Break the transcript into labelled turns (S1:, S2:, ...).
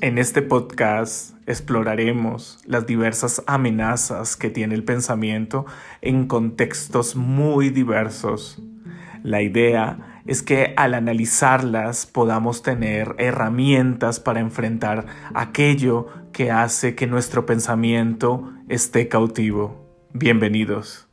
S1: En este podcast exploraremos las diversas amenazas que tiene el pensamiento en contextos muy diversos. La idea es que al analizarlas podamos tener herramientas para enfrentar aquello que hace que nuestro pensamiento esté cautivo. Bienvenidos.